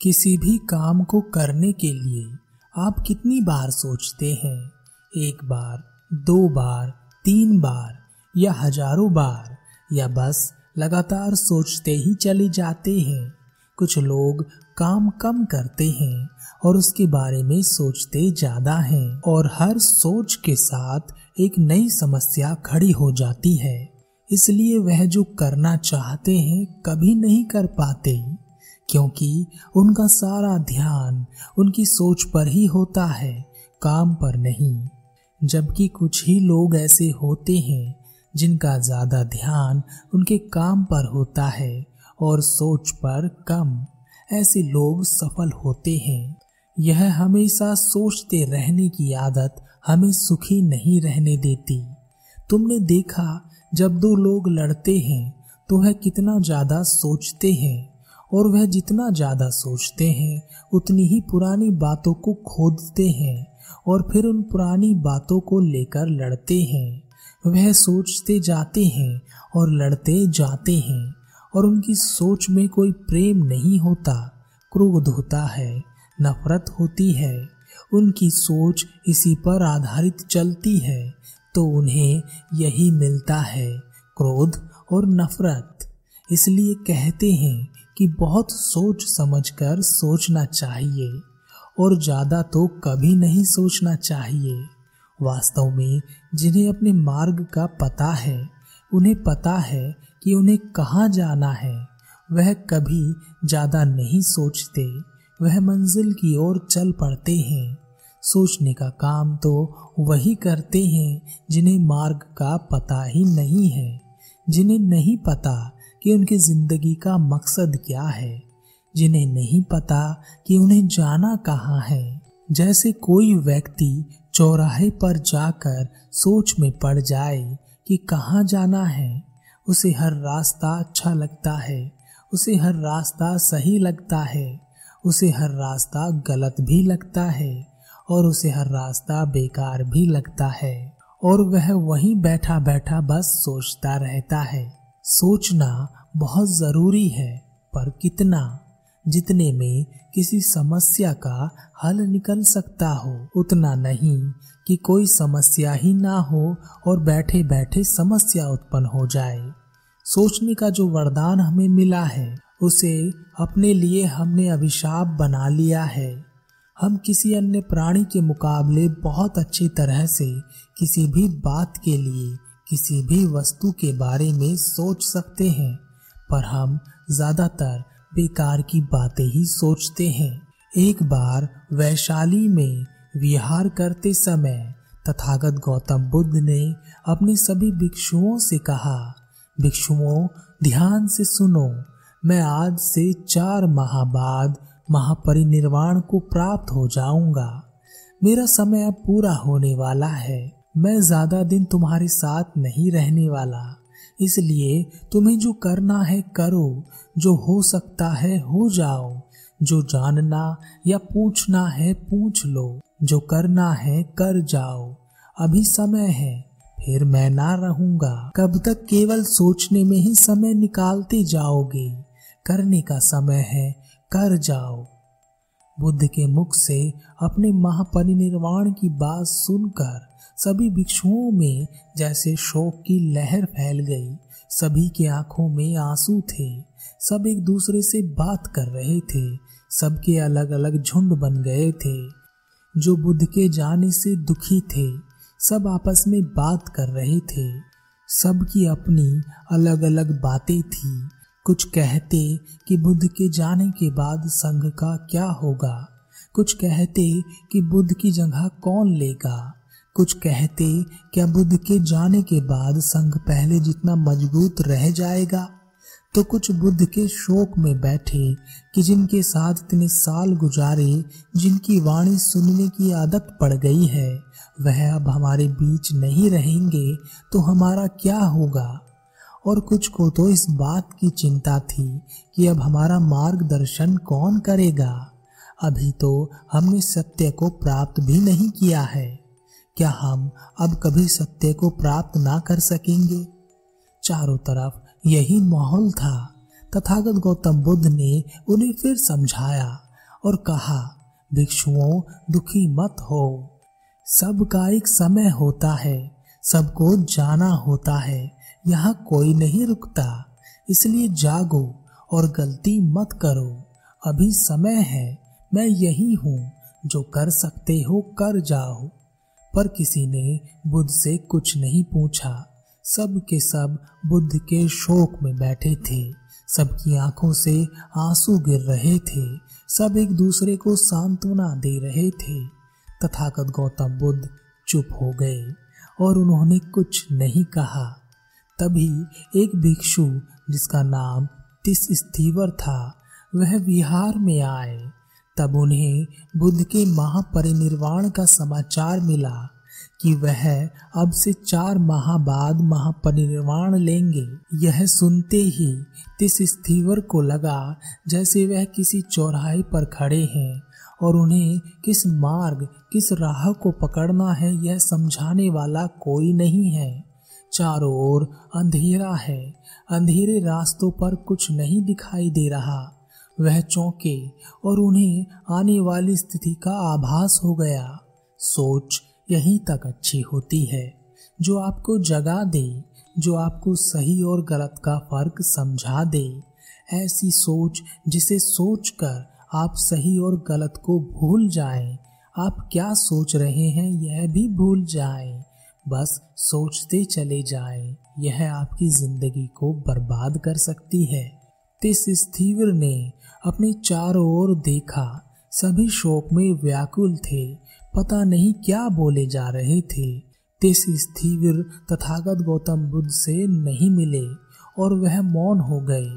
किसी भी काम को करने के लिए आप कितनी बार सोचते हैं? एक बार, दो बार, तीन बार, या हज़ारों बार, या बस लगातार सोचते ही चले जाते हैं। कुछ लोग काम कम करते हैं और उसके बारे में सोचते ज़्यादा हैं और हर सोच के साथ एक नई समस्या खड़ी हो जाती है। इसलिए वह जो करना चाहते हैं कभी नहीं कर पाते। क्योंकि उनका सारा ध्यान उनकी सोच पर ही होता है, काम पर नहीं। जबकि कुछ ही लोग ऐसे होते हैं जिनका ज़्यादा ध्यान उनके काम पर होता है और सोच पर कम। ऐसे लोग सफल होते हैं। यह हमेशा सोचते रहने की आदत हमें सुखी नहीं रहने देती। तुमने देखा, जब दो लोग लड़ते हैं तो वह कितना ज़्यादा सोचते हैं। और वह जितना ज़्यादा सोचते हैं, उतनी ही पुरानी बातों को खोदते हैं और फिर उन पुरानी बातों को लेकर लड़ते हैं। वह सोचते जाते हैं और लड़ते जाते हैं और उनकी सोच में कोई प्रेम नहीं होता, क्रोध होता है, नफरत होती है। उनकी सोच इसी पर आधारित चलती है तो उन्हें यही मिलता है, क्रोध और नफरत। इसलिए कहते हैं कि बहुत सोच समझकर सोचना चाहिए और ज़्यादा तो कभी नहीं सोचना चाहिए। वास्तव में जिन्हें अपने मार्ग का पता है, उन्हें पता है कि उन्हें कहाँ जाना है, वह कभी ज़्यादा नहीं सोचते, वह मंजिल की ओर चल पड़ते हैं। सोचने का काम तो वही करते हैं जिन्हें मार्ग का पता ही नहीं है, जिन्हें नहीं पता कि उनकी ज़िंदगी का मकसद क्या है, जिन्हें नहीं पता कि उन्हें जाना कहाँ है। जैसे कोई व्यक्ति चौराहे पर जाकर सोच में पड़ जाए कि कहाँ जाना है, उसे हर रास्ता अच्छा लगता है, उसे हर रास्ता सही लगता है, उसे हर रास्ता गलत भी लगता है, और उसे हर रास्ता बेकार भी लगता है। और वह वहीं बैठा बैठा बस सोचता रहता है। सोचना बहुत ज़रूरी है, पर कितना? जितने में किसी समस्या का हल निकल सकता हो, उतना नहीं कि कोई समस्या ही ना हो और बैठे बैठे समस्या उत्पन्न हो जाए। सोचने का जो वरदान हमें मिला है, उसे अपने लिए हमने अभिशाप बना लिया है। हम किसी अन्य प्राणी के मुकाबले बहुत अच्छी तरह से किसी भी बात के लिए, किसी भी वस्तु के बारे में सोच सकते हैं। पर हम ज़्यादातर बेकार की बातें ही सोचते हैं। एक बार वैशाली में विहार करते समय तथागत गौतम बुद्ध ने अपने सभी भिक्षुओं से कहा, भिक्षुओं, ध्यान से सुनो, मैं आज से चार माह बाद महापरिनिर्वाण को प्राप्त हो जाऊँगा। मेरा समय अब पूरा होने वाला है। मैं ज़्यादा दिन तुम्हारे साथ नहीं रहने वाला। इसलिए तुम्हें जो करना है करो, जो हो सकता है हो जाओ। जो जानना या पूछना है पूछ लो, जो करना है कर जाओ। अभी समय है, फिर मैं ना रहूँगा। कब तक केवल सोचने में ही समय निकालते जाओगे। करने का समय है, कर जाओ। बुद्ध के मुख से अपने महापरिनिर्वाण की बात सुनकर सभी भिक्षुओं में जैसे शोक की लहर फैल गई, सभी के आँखों में आँसू थे, सब एक दूसरे से बात कर रहे थे, सबके अलग अलग झुंड बन गए थे। जो बुद्ध के जाने से दुखी थे, सब आपस में बात कर रहे थे सबकी अपनी अलग अलग बातें थी। कुछ कहते कि बुद्ध के जाने के बाद संघ का क्या होगा? कुछ कहते कि बुद्ध की जगह कौन लेगा? कुछ कहते, क्या बुद्ध के जाने के बाद संघ पहले जितना मज़बूत रह जाएगा? तो कुछ बुद्ध के शोक में बैठे कि जिनके साथ इतने साल गुजारे, जिनकी वाणी सुनने की आदत पड़ गई है, वह अब हमारे बीच नहीं रहेंगे तो हमारा क्या होगा? और कुछ को तो इस बात की चिंता थी कि अब हमारा मार्गदर्शन कौन करेगा। अभी तो हमने सत्य को प्राप्त भी नहीं किया है। क्या हम अब कभी सत्य को प्राप्त ना कर सकेंगे? चारों तरफ़ यही माहौल था। तथागत गौतम बुद्ध ने उन्हें फिर समझाया और कहा, भिक्षुओं, दुखी मत हो। सबका एक समय होता है, सबको जाना होता है। यहाँ कोई नहीं रुकता। इसलिए जागो और गलती मत करो। अभी समय है, मैं यही हूँ जो कर सकते हो, कर जाओ। पर किसी ने बुद्ध से कुछ नहीं पूछा। सब के सब बुद्ध के शोक में बैठे थे। सबकी आँखों से आँसू गिर रहे थे। सब एक दूसरे को सांत्वना दे रहे थे। तथागत गौतम बुद्ध चुप हो गए और उन्होंने कुछ नहीं कहा। तभी एक भिक्षु, जिसका नाम तिस स्थीवर था, वह विहार में आए। तब उन्हें बुद्ध के महापरिनिर्वाण का समाचार मिला कि वह अब से चार माह बाद महापरिनिर्वाण लेंगे। यह सुनते ही तिस स्थीवर को लगा जैसे वह किसी चौराहे पर खड़े हैं और उन्हें किस मार्ग, किस राह को पकड़ना है यह समझाने वाला कोई नहीं है। चारों ओर अंधेरा है। अंधेरे रास्तों पर कुछ नहीं दिखाई दे रहा। वह चौंके और उन्हें आने वाली स्थिति का आभास हो गया। सोच यहीं तक अच्छी होती है। जो आपको जगा दे जो आपको सही और गलत का फ़र्क समझा दे ऐसी सोच जिसे सोचकर आप सही और गलत को भूल जाएँ, आप क्या सोच रहे हैं यह भी भूल जाएँ, बस सोचते चले जाएँ, यह आपकी ज़िंदगी को बर्बाद कर सकती है। तिस स्थिवर ने अपने चारों ओर देखा। सभी शोक में व्याकुल थे। पता नहीं क्या बोले जा रहे थे। तिस स्थिवर तथागत गौतम बुद्ध से नहीं मिले और वह मौन हो गए।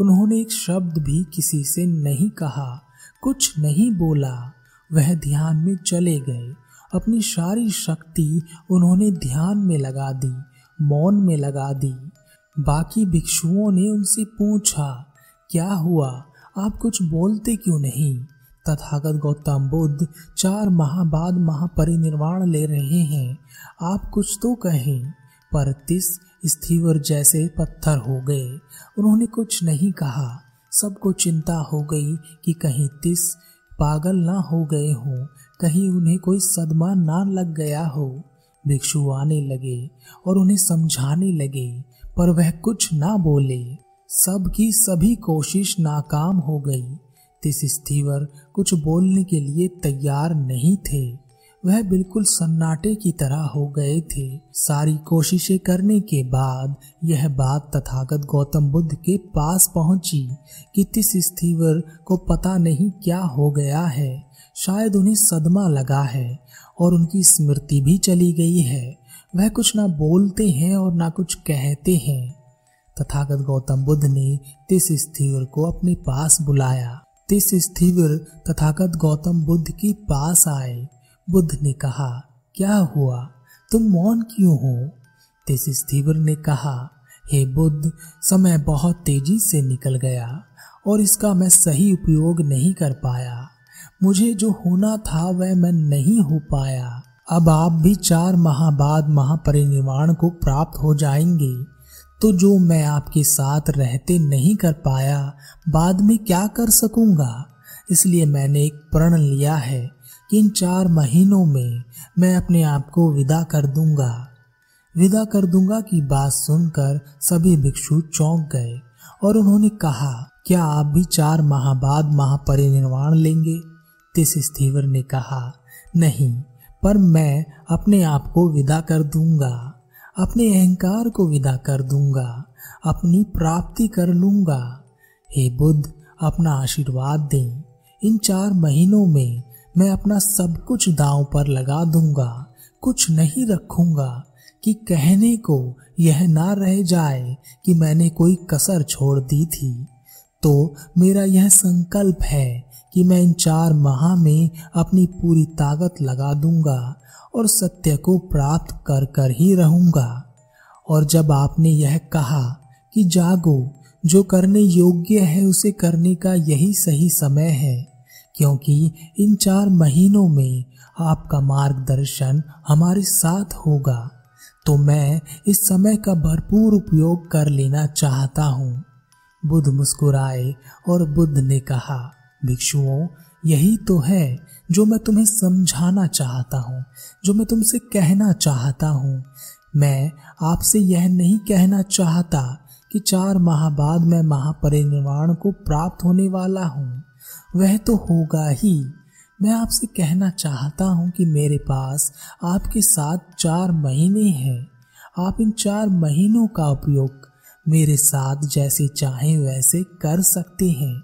उन्होंने एक शब्द भी किसी से नहीं कहा। कुछ नहीं बोला। वह ध्यान में चले गए। अपनी सारी शक्ति उन्होंने ध्यान में लगा दी, मौन में लगा दी। बाकी भिक्षुओं ने उनसे पूछा, क्या हुआ? आप कुछ बोलते क्यों नहीं? तथागत गौतम बुद्ध चार माह बाद महापरिनिर्वाण ले रहे हैं। आप कुछ तो कहें। पर तिस स्थिवर जैसे पत्थर हो गए। उन्होंने कुछ नहीं कहा। सबको चिंता हो गई कि कहीं तिस पागल ना हो गए हों। कहीं उन्हें कोई सदमा ना लग गया हो। भिक्षु आने लगे और उन्हें समझाने लगे, पर वह कुछ ना बोले। सबकी सभी कोशिश नाकाम हो गई। तिस स्थीवर कुछ बोलने के लिए तैयार नहीं थे। वह बिल्कुल सन्नाटे की तरह हो गए थे। सारी कोशिशें करने के बाद यह बात तथागत गौतम बुद्ध के पास पहुँची कि तिस स्टीवर को पता नहीं क्या हो गया है। शायद उन्हें सदमा लगा है और उनकी स्मृति भी चली गई है। वह कुछ ना बोलते हैं और ना कुछ कहते हैं। तथागत गौतम बुद्ध ने तिस स्थिवर को अपने पास बुलाया। तिस स्थिवर तथागत गौतम बुद्ध के पास आए। बुद्ध ने कहा, क्या हुआ? तुम मौन क्यों हो? तिस स्थिवर ने कहा, हे बुद्ध, समय बहुत तेज़ी से निकल गया और इसका मैं सही उपयोग नहीं कर पाया। मुझे जो होना था वह मैं नहीं हो पाया। अब आप भी चार माह बाद महापरिनिर्वाण को प्राप्त हो जाएँगे। तो जो मैं आपके साथ रहते नहीं कर पाया, बाद में क्या कर सकूँगा? इसलिए मैंने एक प्रण लिया है। कि इन चार महीनों में मैं अपने आप को विदा कर दूँगा। विदा कर दूँगा की बात सुनकर सभी भिक्षु चौंक गए और उन्होंने कहा, क्या आप भी चार माह बाद महापरिनिर्वाण लेंगे? तिस स्थिवर ने कहा, नहीं, पर मैं अपने आप को विदा कर दूँगा। अपने अहंकार को विदा कर दूँगा। अपनी प्राप्ति कर लूँगा। हे बुद्ध, अपना आशीर्वाद दें। इन चार महीनों में मैं अपना सब कुछ दांव पर लगा दूँगा, कुछ नहीं रखूँगा, कि कहने को यह ना रह जाए कि मैंने कोई कसर छोड़ दी थी। तो मेरा यह संकल्प है कि मैं इन चार माह में अपनी पूरी ताकत लगा दूँगा और सत्य को प्राप्त कर कर ही रहूँगा। और जब आपने यह कहा कि जागो, जो करने योग्य है उसे करने का यही सही समय है क्योंकि इन चार महीनों में आपका मार्गदर्शन हमारे साथ होगा। तो मैं इस समय का भरपूर उपयोग कर लेना चाहता हूँ, बुद्ध मुस्कुराए और बुद्ध ने कहा, भिक्षुओं, यही तो है जो मैं तुम्हें समझाना चाहता हूँ, जो मैं तुमसे कहना चाहता हूँ। मैं आपसे यह नहीं कहना चाहता कि चार माह बाद मैं महापरिनिर्वाण को प्राप्त होने वाला हूँ। वह तो होगा ही। मैं आपसे कहना चाहता हूँ कि मेरे पास आपके साथ चार महीने हैं। आप इन चार महीनों का उपयोग मेरे साथ जैसे चाहें वैसे कर सकते हैं।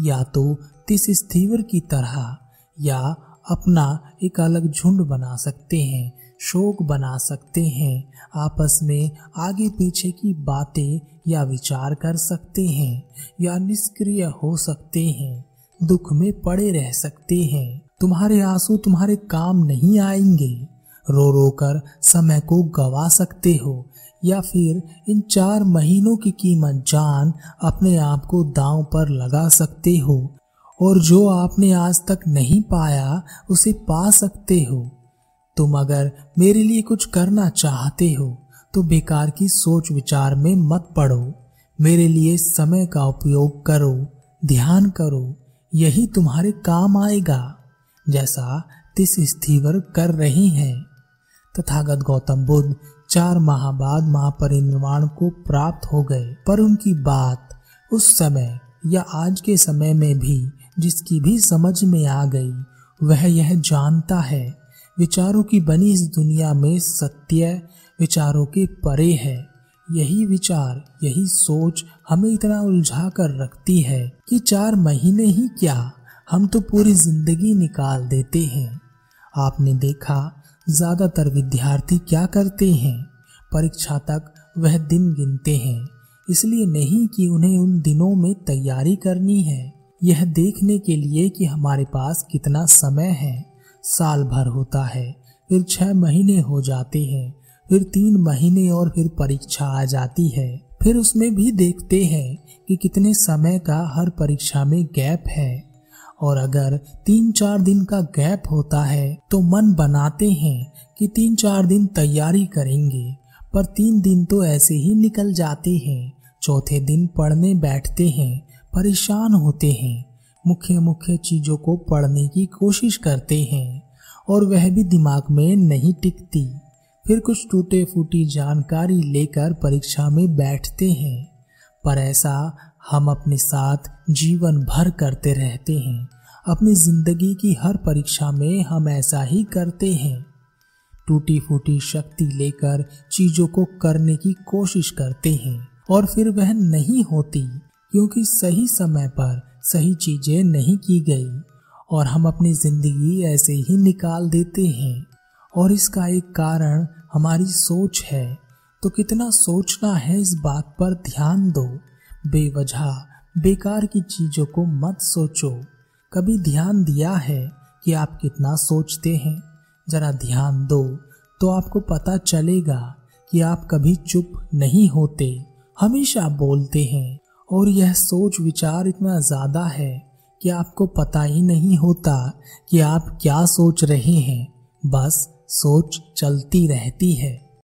या तो तिस स्थीवर की तरह, या अपना एक अलग झुंड बना सकते हैं, शोक बना सकते हैं, आपस में आगे पीछे की बातें या विचार कर सकते हैं, या निष्क्रिय हो सकते हैं। दुख में पड़े रह सकते हैं। तुम्हारे आँसू तुम्हारे काम नहीं आएँगे। रो रो कर समय को गवा सकते हो, या फिर इन चार महीनों की कीमत जान अपने आप को दांव पर लगा सकते हो, और जो आपने आज तक नहीं पाया, उसे पा सकते हो। तुम अगर मेरे लिए कुछ करना चाहते हो तो बेकार की सोच विचार में मत पड़ो। मेरे लिए समय का उपयोग करो, ध्यान करो। यही तुम्हारे काम आएगा, जैसा तिस स्थिवर कर रही हैं। तथागत गौतम बुद्ध चार माह बाद महापरिनिर्वाण को प्राप्त हो गए। पर उनकी बात उस समय या आज के समय में भी जिसकी भी समझ में आ गई, वह यह जानता है, विचारों की बनी इस दुनिया में सत्य विचारों के परे है। यही विचार, यही सोच हमें इतना उलझा कर रखती है कि चार महीने ही क्या हम तो पूरी ज़िंदगी निकाल देते हैं। आपने देखा, ज़्यादातर विद्यार्थी क्या करते हैं? परीक्षा तक वह दिन गिनते हैं, इसलिए नहीं कि उन्हें उन दिनों में तैयारी करनी है। यह देखने के लिए कि हमारे पास कितना समय है। साल भर होता है, फिर छह महीने हो जाते हैं फिर तीन महीने और फिर परीक्षा आ जाती है। फिर उसमें भी देखते हैं कि कितने समय का हर परीक्षा में गैप है। और अगर तीन चार दिन का गैप होता है तो मन बनाते हैं कि तीन चार दिन तैयारी करेंगे। पर तीन दिन तो ऐसे ही निकल जाते हैं। चौथे दिन पढ़ने बैठते हैं, परेशान होते हैं मुख्य मुख्य चीज़ों को पढ़ने की कोशिश करते हैं, और वह भी दिमाग में नहीं टिकती। फिर कुछ टूटे फूटी जानकारी लेकर परीक्षा में बैठते हैं। पर ऐसा हम अपने साथ जीवन भर करते रहते हैं। अपनी ज़िंदगी की हर परीक्षा में हम ऐसा ही करते हैं। टूटी फूटी शक्ति लेकर चीज़ों को करने की कोशिश करते हैं और फिर वह नहीं होती, क्योंकि सही समय पर सही चीज़ें नहीं की गई और हम अपनी ज़िंदगी ऐसे ही निकाल देते हैं। और इसका एक कारण हमारी सोच है। तो कितना सोचना है इस बात पर ध्यान दो। बेवजह बेकार की चीज़ों को मत सोचो। कभी ध्यान दिया है कि आप कितना सोचते हैं? जरा ध्यान दो तो आपको पता चलेगा कि आप कभी चुप नहीं होते। हमेशा बोलते हैं, और यह सोच विचार इतना ज़्यादा है कि आपको पता ही नहीं होता कि आप क्या सोच रहे हैं। बस सोच चलती रहती है।